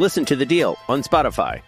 Listen to the deal on Spotify.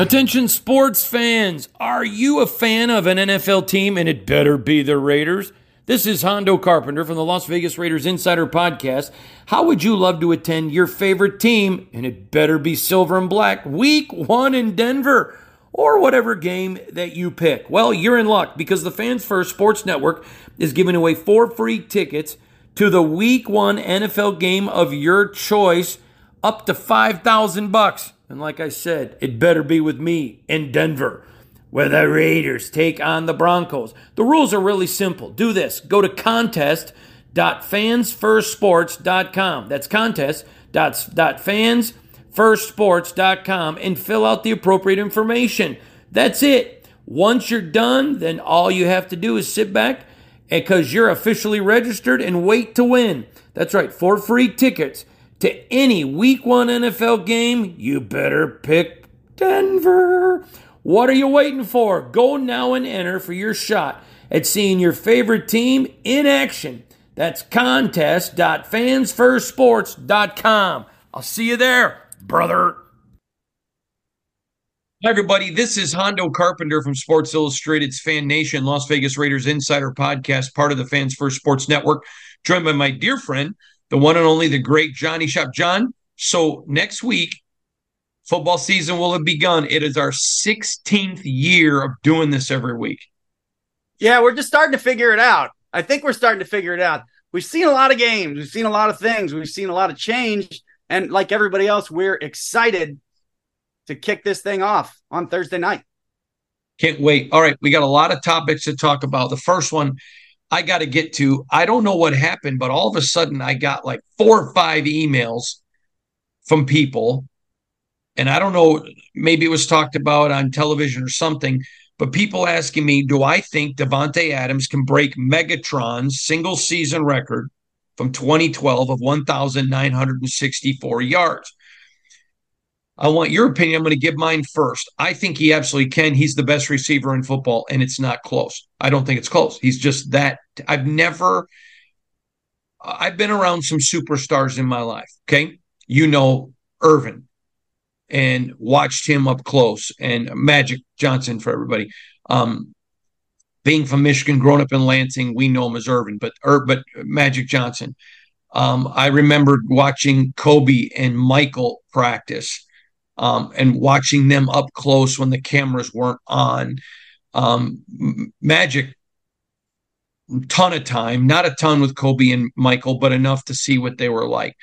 Attention sports fans! Are you a fan of an NFL team and it better be the Raiders? This is Hondo Carpenter from the Las Vegas Raiders Insider Podcast. How would you love to attend your favorite team and it better be silver and black week one in Denver or whatever game that you pick? Well, you're in luck because the Fans First Sports Network is giving away four free tickets to the week one NFL game of your choice up to 5000 bucks. And like I said, it better be with me in Denver, where the Raiders take on the Broncos. The rules are really simple. Do this. Go to contest.fansfirstsports.com. That's contest.fansfirstsports.com and fill out the appropriate information. That's it. Once you're done, then all you have to do is sit back because you're officially registered and wait to win. That's right, for free tickets to any week one NFL game, you better pick Denver. What are you waiting for? Go now and enter for your shot at seeing your favorite team in action. That's contest.fansfirstsports.com. I'll see you there, brother. Hi, everybody. This is Hondo Carpenter from Sports Illustrated's Fan Nation, Las Vegas Raiders Insider Podcast, part of the Fans First Sports Network, joined by my dear friend, the one and only, the great Johnny Shop. John, so next week, football season will have begun. It is our 16th year of doing this every week. Yeah, we're just starting to figure it out. I think we're starting to figure it out. We've seen a lot of games, we've seen a lot of things, we've seen a lot of change. And like everybody else, we're excited to kick this thing off on Thursday night. Can't wait. All right, we got a lot of topics to talk about. The first one I got to get to, I don't know what happened, but all of a sudden I got like four or five emails from people. And I don't know, maybe it was talked about on television or something, but people asking me, do I think Davante Adams can break Megatron's single season record from 2012 of 1,964 yards. I want your opinion. I'm going to give mine first. I think he absolutely can. He's the best receiver in football, and it's not close. I don't think it's close. He's just that. I've never, I've been around some superstars in my life. Okay. You know, Irvin and watched him up close, and Magic Johnson for everybody. Um, being from Michigan, growing up in Lansing, we know him as Irvin, but er, but Magic Johnson. Um, I remember watching Kobe and Michael practice um, and watching them up close when the cameras weren't on. Um, Magic, ton of time, not a ton with Kobe and Michael, but enough to see what they were like.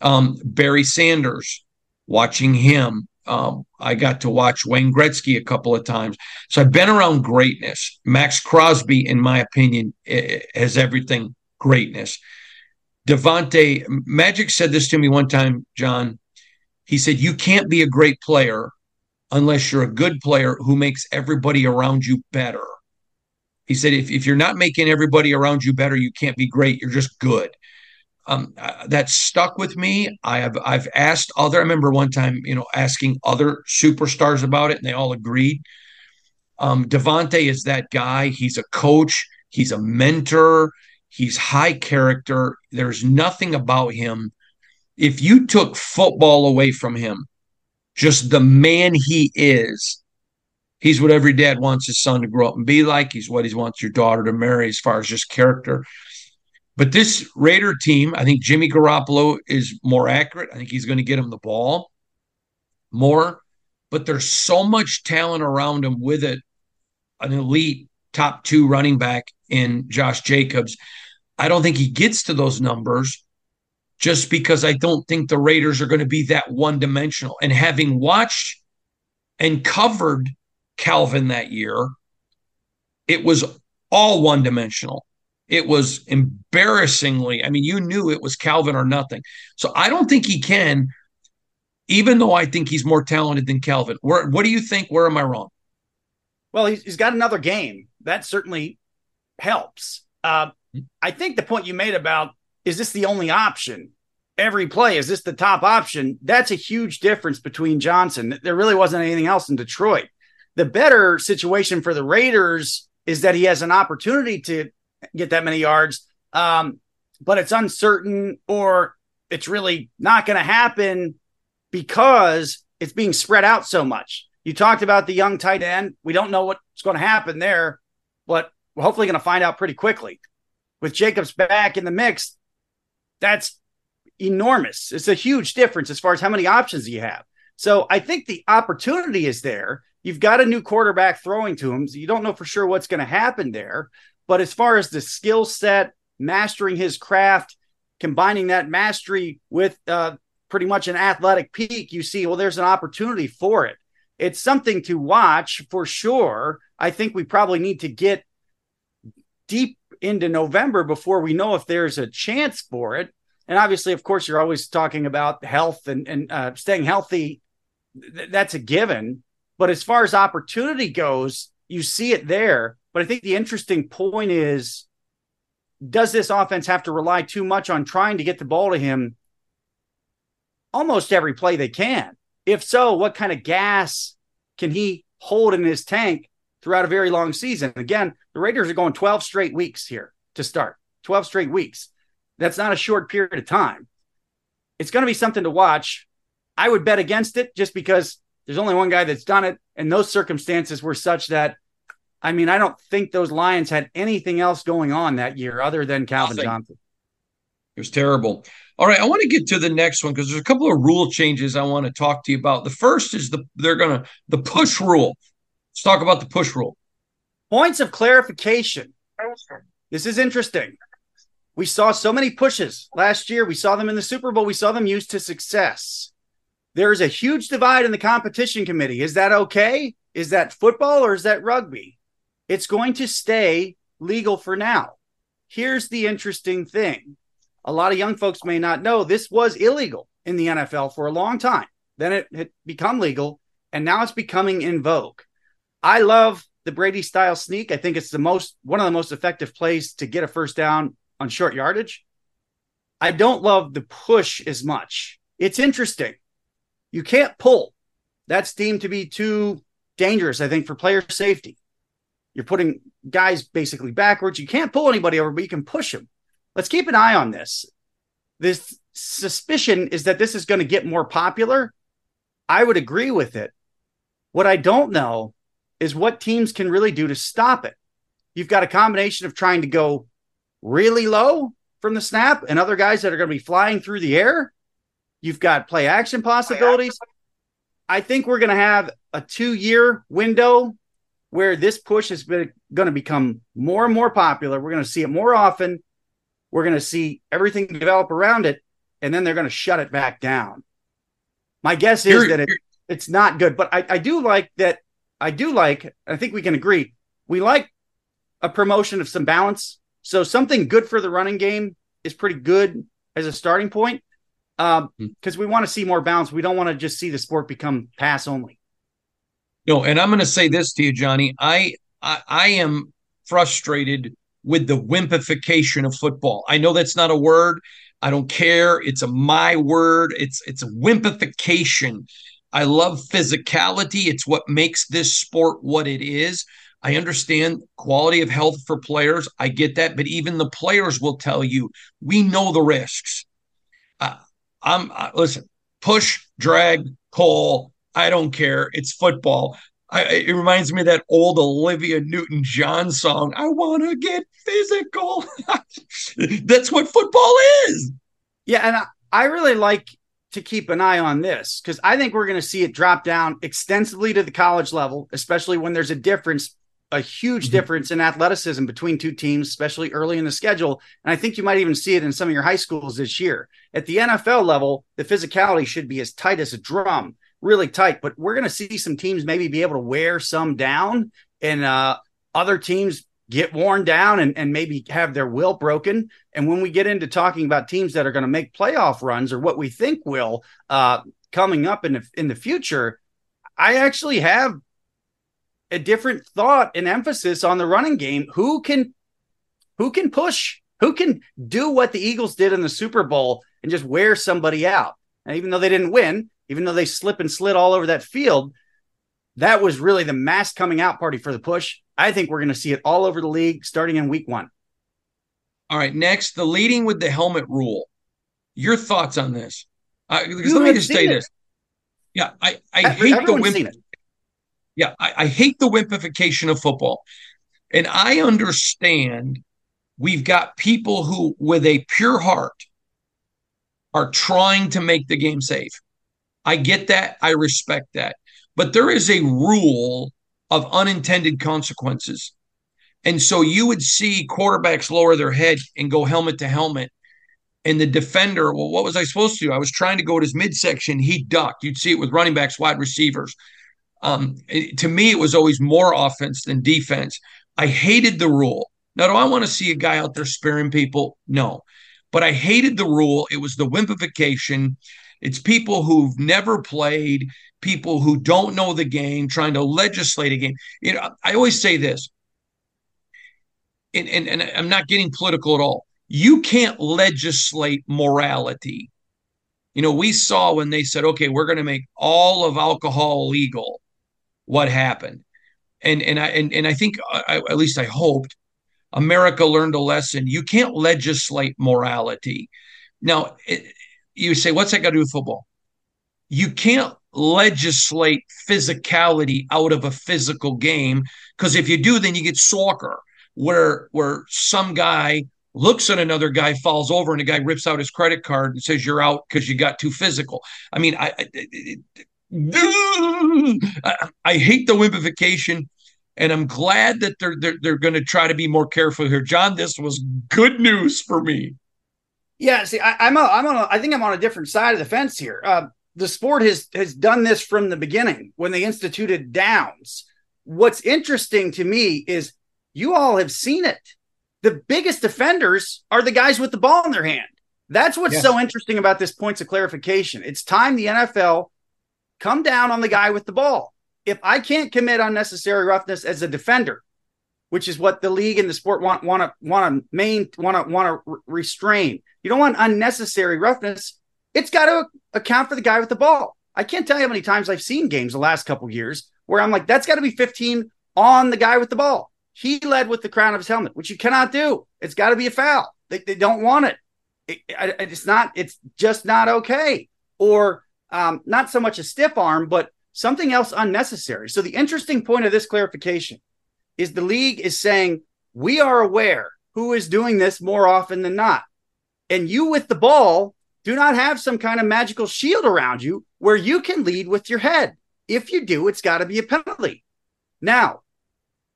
Um, Barry Sanders, watching him. Um, I got to watch Wayne Gretzky a couple of times. So I've been around greatness. Maxx Crosby, in my opinion, has everything greatness. Davante, Magic said this to me one time, John. He said, You can't be a great player unless you're a good player who makes everybody around you better. He said, if, if you're not making everybody around you better, you can't be great. You're just good. Um, uh, that stuck with me. I have I've asked other. I remember one time, you know, asking other superstars about it, and they all agreed. Um, Davante is that guy. He's a coach. He's a mentor. He's high character. There's nothing about him if you took football away from him, just the man he is, he's what every dad wants his son to grow up and be like. He's what he wants your daughter to marry as far as just character. But this Raider team, I think Jimmy Garoppolo is more accurate. I think he's going to get him the ball more. But there's so much talent around him with it, an elite top two running back in Josh Jacobs. I don't think he gets to those numbers just because I don't think the Raiders are going to be that one dimensional. And having watched and covered Calvin that year, it was all one dimensional. It was embarrassingly, I mean, you knew it was Calvin or nothing. So I don't think he can, even though I think he's more talented than Calvin. Where, what do you think? Where am I wrong? Well, he's, he's got another game. That certainly helps. Uh, I think the point you made about is this the only option? Every play, is this the top option? That's a huge difference between Johnson. There really wasn't anything else in Detroit. The better situation for the Raiders is that he has an opportunity to get that many yards, um, but it's uncertain or it's really not going to happen because it's being spread out so much. You talked about the young tight end. We don't know what's going to happen there, but we're hopefully going to find out pretty quickly. With Jacobs back in the mix, that's enormous. It's a huge difference as far as how many options you have. So I think the opportunity is there. You've got a new quarterback throwing to him. So you don't know for sure what's going to happen there. But as far as the skill set, mastering his craft, combining that mastery with uh, pretty much an athletic peak, you see, well, there's an opportunity for it. It's something to watch for sure. I think we probably need to get deep into November before we know if there's a chance for it. And obviously, of course, you're always talking about health and, and uh, staying healthy. Th- that's a given. But as far as opportunity goes, you see it there. But I think the interesting point is does this offense have to rely too much on trying to get the ball to him almost every play they can? If so, what kind of gas can he hold in his tank throughout a very long season? Again, the Raiders are going 12 straight weeks here to start, 12 straight weeks. That's not a short period of time. It's going to be something to watch. I would bet against it just because there's only one guy that's done it. And those circumstances were such that, I mean, I don't think those Lions had anything else going on that year other than Calvin Nothing. Johnson. It was terrible. All right, I want to get to the next one because there's a couple of rule changes I want to talk to you about. The first is the they're gonna the push rule. Let's talk about the push rule. Points of clarification. This is interesting. We saw so many pushes last year. We saw them in the Super Bowl. We saw them used to success. There is a huge divide in the competition committee. Is that okay? Is that football or is that rugby? It's going to stay legal for now. Here's the interesting thing a lot of young folks may not know this was illegal in the NFL for a long time. Then it had become legal, and now it's becoming in vogue. I love the Brady style sneak. I think it's the most one of the most effective plays to get a first down on short yardage. I don't love the push as much. It's interesting. You can't pull. That's deemed to be too dangerous, I think, for player safety. You're putting guys basically backwards. You can't pull anybody over, but you can push them. Let's keep an eye on this. This suspicion is that this is going to get more popular. I would agree with it. What I don't know is what teams can really do to stop it. You've got a combination of trying to go really low from the snap and other guys that are going to be flying through the air. You've got play action possibilities. I think we're going to have a two year window where this push is going to become more and more popular. We're going to see it more often. We're going to see everything develop around it, and then they're going to shut it back down. My guess is that it, it's not good, but I, I do like that. I do like, I think we can agree, we like a promotion of some balance. So something good for the running game is pretty good as a starting point because Hmm. we want to see more balance. We don't want to just see the sport become pass only. No, and I'm going to say this to you, Johnny. I, I I am frustrated with the wimpification of football. I know that's not a word. I don't care. It's a my word. It's it's a wimpification. I love physicality. It's what makes this sport what it is. I understand quality of health for players. I get that, but even the players will tell you we know the risks. Uh, I'm uh, listen, push, drag, pull. I don't care. It's football. I, it reminds me of that old Olivia Newton John song. I want to get physical. That's what football is. Yeah, and I, I really like to keep an eye on this because I think we're going to see it drop down extensively to the college level, especially when there's a difference, a huge difference in athleticism between two teams, especially early in the schedule. And I think you might even see it in some of your high schools this year. At the NFL level, the physicality should be as tight as a drum, really tight. But we're going to see some teams maybe be able to wear some down, and uh, other teams get worn down and, and maybe have their will broken. And when we get into talking about teams that are going to make playoff runs or what we think will uh, coming up in the, in the future, I actually have a different thought and emphasis on the running game. Who can who can push? Who can do what the Eagles did in the Super Bowl and just wear somebody out? And even though they didn't win, even though they slip and slid all over that field, that was really the mass coming out party for the push. I think we're going to see it all over the league starting in week one. All right, next, the leading with the helmet rule. Your thoughts on this? Uh, because You let me just say it. this. Yeah, I, I hate the wimp. Yeah, I, I hate the wimpification of football. And I understand we've got people who, with a pure heart, are trying to make the game safe. I get that. I respect that. But there is a rule of unintended consequences. And so you would see quarterbacks lower their head and go helmet to helmet. And the defender, well, what was I supposed to do? I was trying to go to his midsection. He ducked. You'd see it with running backs, wide receivers. Um, it- to me, it was always more offense than defense. I hated the rule. Now, do I want to see a guy out there sparing people? No. But I hated the rule. It was the wimpification. It's people who've never played, people who don't know the game, trying to legislate a game. You know, I always say this, and, and, and I'm not getting political at all. You can't legislate morality. You know, we saw when they said, okay, we're going to make all of alcohol legal, what happened. And and I and, and I think uh, I, at least I hoped America learned a lesson. You can't legislate morality. Now, it, you say, what's that got to do with football? You can't legislate physicality out of a physical game because if you do, then you get soccer, where where some guy looks at another guy, falls over, and the guy rips out his credit card and says you're out because you got too physical. I mean, I I, I, I hate the wimpification and I'm glad that they're they're, they're going to try to be more careful here. John, this was good news for me. Yeah, see, I, I'm a, I'm on. A, I think I'm on a different side of the fence here. Uh, the sport has has done this from the beginning when they instituted downs. What's interesting to me is you all have seen it. The biggest offenders are the guys with the ball in their hand. That's what's Yes. so interesting about this points of clarification. It's time the NFL come down on the guy with the ball. If I can't commit unnecessary roughness as a defender, which is what the league and the sport want want to want to main want to want to restrain. You don't want unnecessary roughness. It's got to account for the guy with the ball. I can't tell you how many times I've seen games the last couple years where I'm like, that's got to be 15 on the guy with the ball. He led with the crown of his helmet, which you cannot do. It's got to be a foul. They, they don't want it. it. It's not. It's just not okay. Or um, not so much a stiff arm, but something else unnecessary. So the interesting point of this clarification is the league is saying we are aware who is doing this more often than not, and you with the ball do not have some kind of magical shield around you where you can lead with your head. If you do, it's got to be a penalty. Now,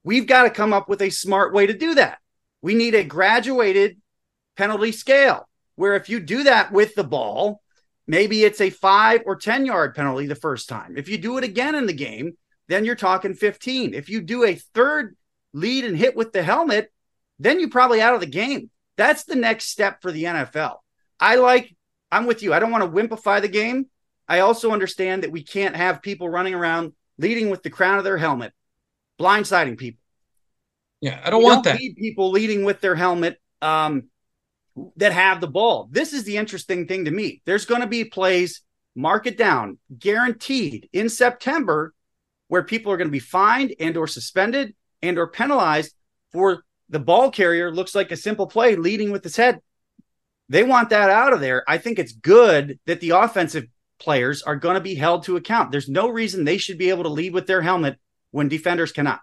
we've got to come up with a smart way to do that. We need a graduated penalty scale where if you do that with the ball, maybe it's a five or 10 yard penalty the first time. If you do it again in the game, then you're talking 15. If you do a third lead and hit with the helmet, then you're probably out of the game. That's the next step for the NFL. I like, I'm with you. I don't want to wimpify the game. I also understand that we can't have people running around leading with the crown of their helmet, blindsiding people. Yeah, I don't we want don't that. Need people leading with their helmet um, that have the ball. This is the interesting thing to me. There's going to be plays, mark it down, guaranteed in September, where people are going to be fined and or suspended and or penalized for the ball carrier looks like a simple play leading with his head. They want that out of there. I think it's good that the offensive players are going to be held to account. There's no reason they should be able to lead with their helmet when defenders cannot.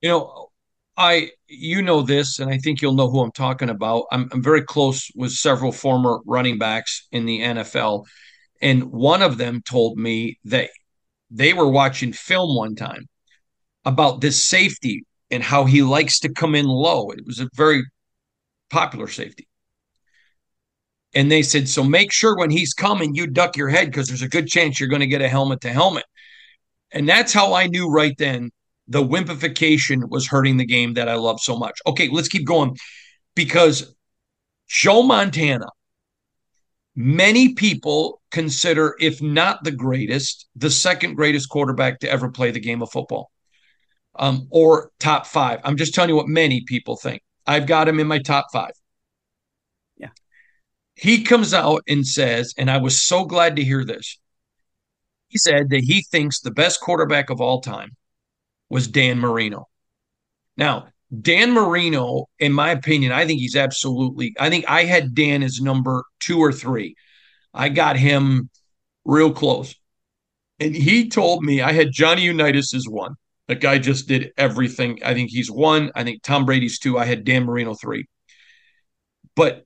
You know, I you know this, and I think you'll know who I'm talking about. I'm, I'm very close with several former running backs in the NFL, and one of them told me that they were watching film one time about this safety and how he likes to come in low. It was a very popular safety. And they said, so make sure when he's coming, you duck your head because there's a good chance you're going to get a helmet to helmet. And that's how I knew right then the wimpification was hurting the game that I love so much. Okay, let's keep going because Joe Montana, many people consider, if not the greatest, the second greatest quarterback to ever play the game of football um, or top five. I'm just telling you what many people think. I've got him in my top five. He comes out and says, and I was so glad to hear this. He said that he thinks the best quarterback of all time was Dan Marino. Now, Dan Marino, in my opinion, I think he's absolutely, I think I had Dan as number two or three. I got him real close. And he told me I had Johnny Unitas as one. That guy just did everything. I think he's one. I think Tom Brady's two. I had Dan Marino three. But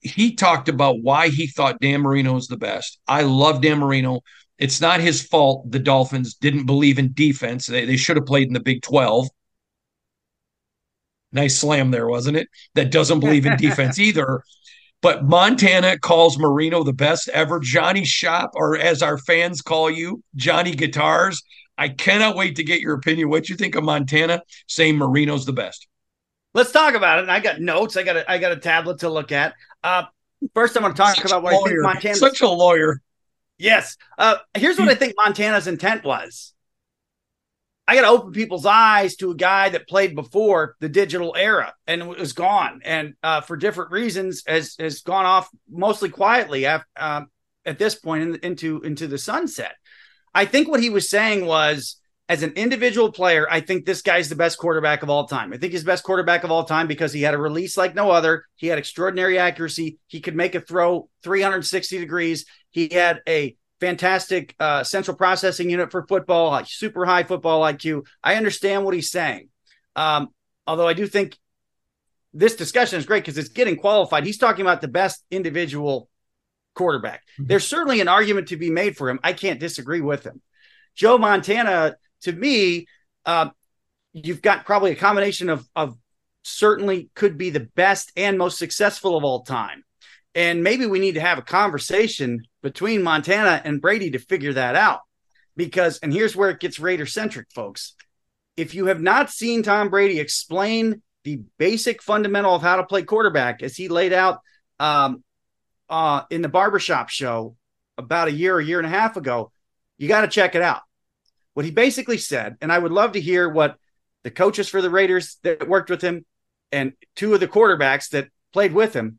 he talked about why he thought Dan Marino was the best. I love Dan Marino. It's not his fault the Dolphins didn't believe in defense. They, they should have played in the Big 12. Nice slam there, wasn't it? That doesn't believe in defense either. But Montana calls Marino the best ever. Johnny Shop, or as our fans call you, Johnny Guitars. I cannot wait to get your opinion. What you think of Montana saying Marino's the best? Let's talk about it. I got notes. I got a, I got a tablet to look at. Uh, first, I want to talk Such about what I think Montana. Such a lawyer. Yes. Uh, here's what I think Montana's intent was. I got to open people's eyes to a guy that played before the digital era and was gone, and uh, for different reasons has has gone off mostly quietly at, uh, at this point in, into into the sunset. I think what he was saying was, as an individual player, I think this guy's the best quarterback of all time. I think he's the best quarterback of all time because he had a release like no other. He had extraordinary accuracy. He could make a throw 360 degrees. He had a fantastic uh, central processing unit for football, like super high football IQ. I understand what he's saying. Um, although I do think this discussion is great because it's getting qualified. He's talking about the best individual quarterback. Mm-hmm. There's certainly an argument to be made for him. I can't disagree with him. Joe Montana, to me, uh, you've got probably a combination of, of certainly could be the best and most successful of all time. And maybe we need to have a conversation between Montana and Brady to figure that out. Because, and here's where it gets Raider centric, folks. If you have not seen Tom Brady explain the basic fundamental of how to play quarterback as he laid out um, uh, in the barbershop show about a year, a year and a half ago, you got to check it out. What he basically said, and I would love to hear what the coaches for the Raiders that worked with him, and two of the quarterbacks that played with him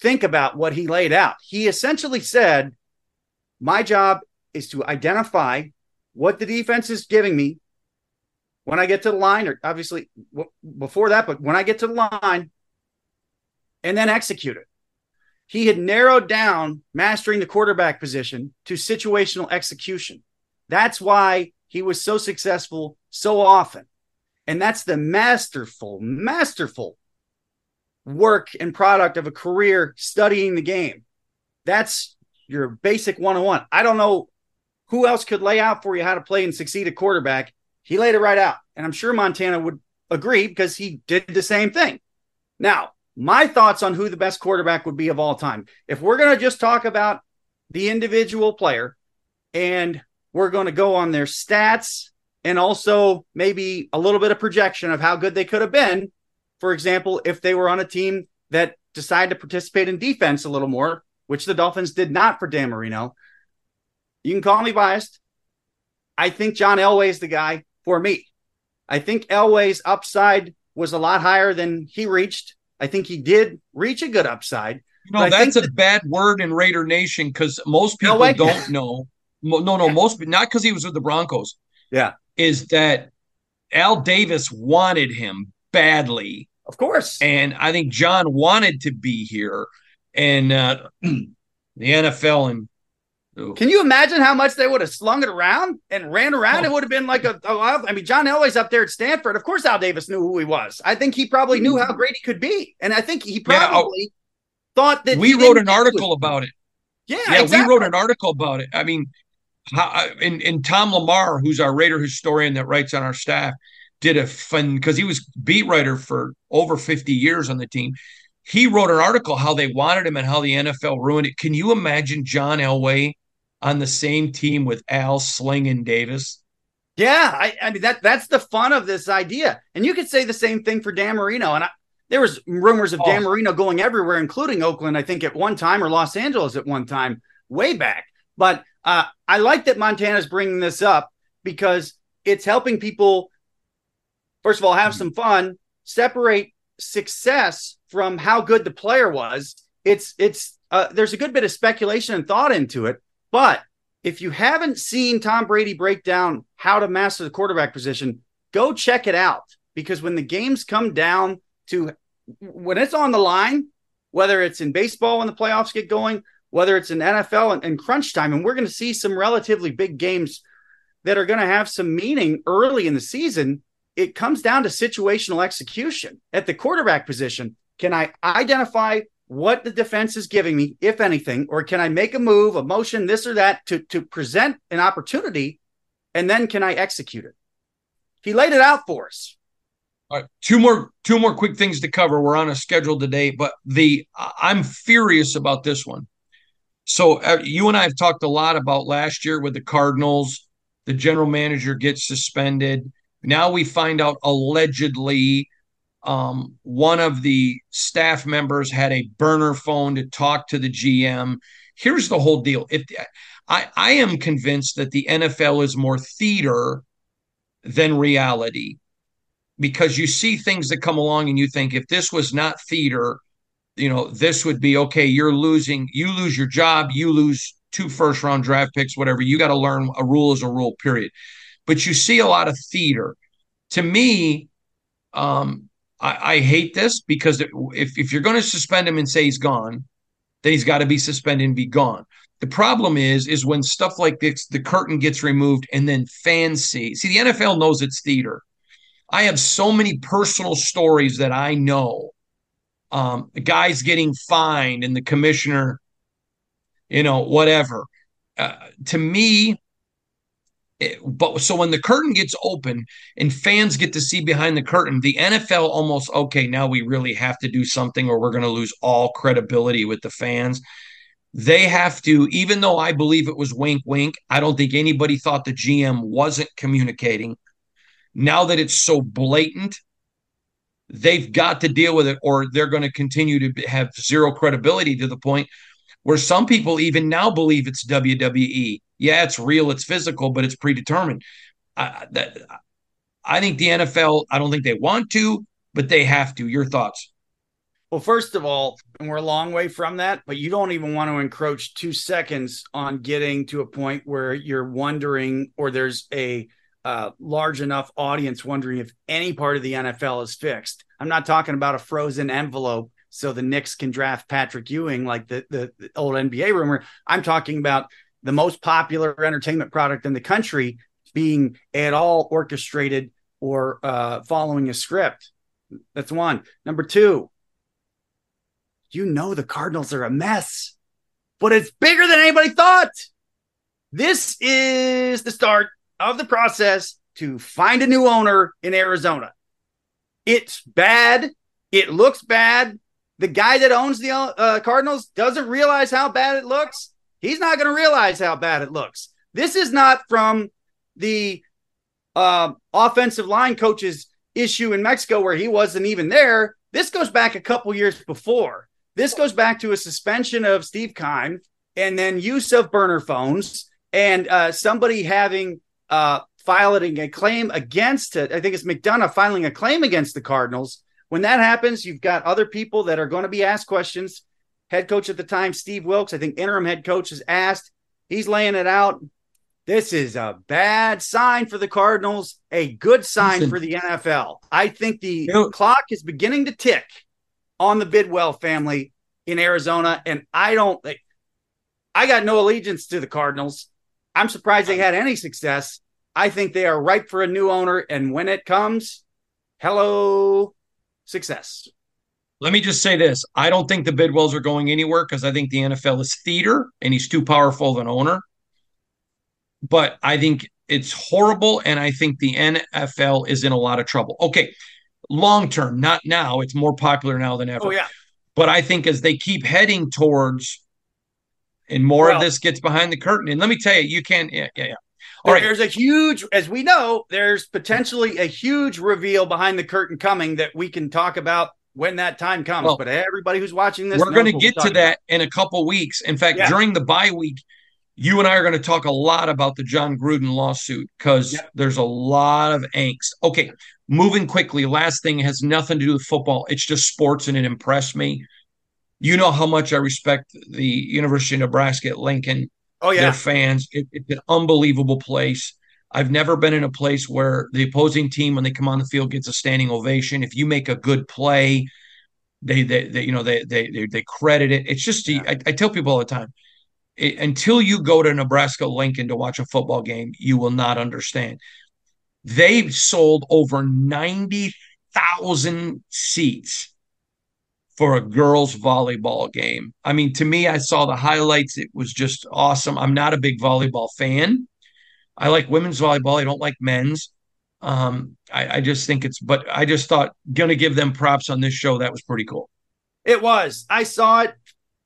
think about what he laid out. He essentially said, My job is to identify what the defense is giving me when I get to the line, or obviously before that, but when I get to the line, and then execute it. He had narrowed down mastering the quarterback position to situational execution. That's why he was so successful so often. And that's the masterful, masterful work and product of a career studying the game. That's your basic 101. I don't know who else could lay out for you how to play and succeed at quarterback. He laid it right out. And I'm sure Montana would agree because he did the same thing. Now, my thoughts on who the best quarterback would be of all time. If we're going to just talk about the individual player and we're going to go on their stats and also maybe a little bit of projection of how good they could have been. For example, if they were on a team that decided to participate in defense a little more, which the Dolphins did not for Dan Marino. You can call me biased. I think John Elway is the guy for me. I think Elway's upside was a lot higher than he reached. I think he did reach a good upside. No, that's a that, bad word in Raider Nation because most people no don't know. No, no, most not because he was with the Broncos. Yeah, is that Al Davis wanted him badly, of course, and I think John wanted to be here, and uh, the NFL and can you imagine how much they would have slung it around and ran around? Oh. It would have been like a, a, I mean, John Elway's up there at Stanford. Of course, Al Davis knew who he was. I think he probably knew how great he could be, and I think he probably yeah, thought that we wrote an article about it. Yeah, yeah, exactly. we wrote an article about it. I mean, how, uh, and, and Tom LaMarre, who's our Raider historian that writes on our staff, did a fun because he was beat writer for over 50 years on the team. He wrote an article how they wanted him and how the NFL ruined it. Can you imagine John Elway on the same team with Al Sling and Davis? Yeah, I, I mean that that's the fun of this idea. And you could say the same thing for Dan Marino. And I, there was rumors of oh. Dan Marino going everywhere, including Oakland, I think at one time, or Los Angeles at one time, way back. But uh, I like that Montana's bringing this up because it's helping people, first of all, have some fun, separate success from how good the player was. It's it's uh, there's a good bit of speculation and thought into it, but if you haven't seen Tom Brady break down how to master the quarterback position, go check it out because when the games come down to when it's on the line, whether it's in baseball when the playoffs get going, whether it's in NFL and, and crunch time, and we're going to see some relatively big games that are going to have some meaning early in the season. It comes down to situational execution at the quarterback position. Can I identify what the defense is giving me, if anything, or can I make a move, a motion, this or that to, to present an opportunity, and then can I execute it? He laid it out for us. All right, two more two more quick things to cover. We're on a schedule today, but the I'm furious about this one. So uh, you and I have talked a lot about last year with the Cardinals. The general manager gets suspended. Now we find out allegedly um, one of the staff members had a burner phone to talk to the GM. Here's the whole deal. If I, I am convinced that the NFL is more theater than reality because you see things that come along and you think if this was not theater, you know, this would be okay. You're losing, you lose your job, you lose two first round draft picks, whatever. You got to learn a rule is a rule, period. But you see a lot of theater. To me, um, I, I hate this because if, if you're going to suspend him and say he's gone, then he's got to be suspended and be gone. The problem is, is when stuff like this, the curtain gets removed and then fans see. See, the NFL knows it's theater. I have so many personal stories that I know. Um, guys getting fined and the commissioner, you know, whatever. Uh, to me, it, but so when the curtain gets open and fans get to see behind the curtain, the NFL almost okay. Now we really have to do something, or we're going to lose all credibility with the fans. They have to, even though I believe it was wink, wink. I don't think anybody thought the GM wasn't communicating. Now that it's so blatant, they've got to deal with it, or they're going to continue to have zero credibility to the point where some people even now believe it's WWE. Yeah, it's real, it's physical, but it's predetermined. I, that, I think the NFL, I don't think they want to, but they have to. Your thoughts? Well, first of all, and we're a long way from that, but you don't even want to encroach two seconds on getting to a point where you're wondering, or there's a uh, large enough audience wondering if any part of the NFL is fixed. I'm not talking about a frozen envelope so the Knicks can draft Patrick Ewing like the, the, the old NBA rumor. I'm talking about the most popular entertainment product in the country being at all orchestrated or uh, following a script. That's one. Number two, you know the Cardinals are a mess, but it's bigger than anybody thought. This is the start of the process to find a new owner in Arizona. It's bad. It looks bad. The guy that owns the uh, Cardinals doesn't realize how bad it looks. He's not going to realize how bad it looks. This is not from the uh, offensive line coach's issue in Mexico where he wasn't even there. This goes back a couple years before. This goes back to a suspension of Steve Keim and then use of burner phones and uh, somebody having uh, filing a claim against it. I think it's McDonough filing a claim against the Cardinals. When that happens, you've got other people that are going to be asked questions. Head coach at the time, Steve Wilks, I think interim head coach is asked. He's laying it out. This is a bad sign for the Cardinals, a good sign Listen, for the NFL. I think the you know, clock is beginning to tick on the Bidwell family in Arizona. And I don't, I got no allegiance to the Cardinals. I'm surprised they um, had any success. I think they are ripe for a new owner. And when it comes, hello, success. Let me just say this. I don't think the Bidwells are going anywhere because I think the NFL is theater and he's too powerful of an owner. But I think it's horrible. And I think the NFL is in a lot of trouble. Okay. Long term, not now. It's more popular now than ever. Oh, yeah. But I think as they keep heading towards, and more well, of this gets behind the curtain. And let me tell you, you can, yeah, yeah, yeah. All right. There's a huge, as we know, there's potentially a huge reveal behind the curtain coming that we can talk about when that time comes. Well, but everybody who's watching this, we're going to get to that about. in a couple weeks. In fact, yeah. during the bye week, you and I are going to talk a lot about the John Gruden lawsuit because yep. there's a lot of angst. Okay, moving quickly. Last thing has nothing to do with football. It's just sports, and it impressed me. You know how much I respect the University of Nebraska at Lincoln. Oh yeah, their fans. It, it's an unbelievable place. I've never been in a place where the opposing team, when they come on the field, gets a standing ovation. If you make a good play, they they, they you know they they they, they credit it. It's just yeah. I, I tell people all the time it, until you go to Nebraska Lincoln to watch a football game, you will not understand. They've sold over 90,000 seats for a girls' volleyball game. I mean, to me, I saw the highlights. It was just awesome. I'm not a big volleyball fan. I like women's volleyball. I don't like men's. Um, I, I just think it's, but I just thought, gonna give them props on this show. That was pretty cool. It was. I saw it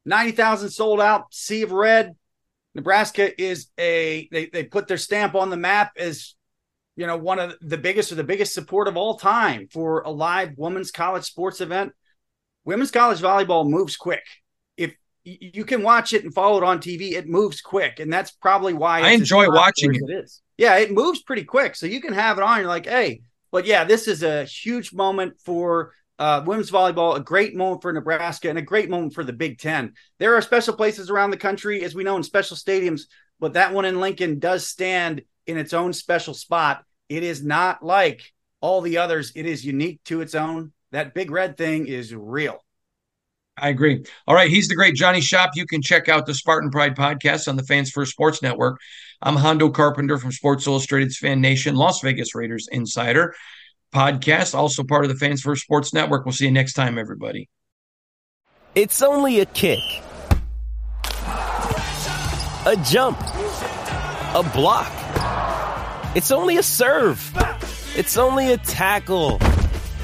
90,000 sold out, sea of red. Nebraska is a, they, they put their stamp on the map as, you know, one of the biggest or the biggest support of all time for a live women's college sports event. Women's college volleyball moves quick. If you can watch it and follow it on TV, it moves quick. And that's probably why I enjoy watching it. it is. Yeah, it moves pretty quick. So you can have it on. You're like, hey, but yeah, this is a huge moment for uh, women's volleyball, a great moment for Nebraska and a great moment for the Big Ten. There are special places around the country, as we know, in special stadiums, but that one in Lincoln does stand in its own special spot. It is not like all the others, it is unique to its own. That big red thing is real. I agree. All right. He's the great Johnny Shop. You can check out the Spartan Pride podcast on the Fans First Sports Network. I'm Hondo Carpenter from Sports Illustrated's Fan Nation, Las Vegas Raiders Insider podcast, also part of the Fans First Sports Network. We'll see you next time, everybody. It's only a kick, a jump, a block. It's only a serve. It's only a tackle,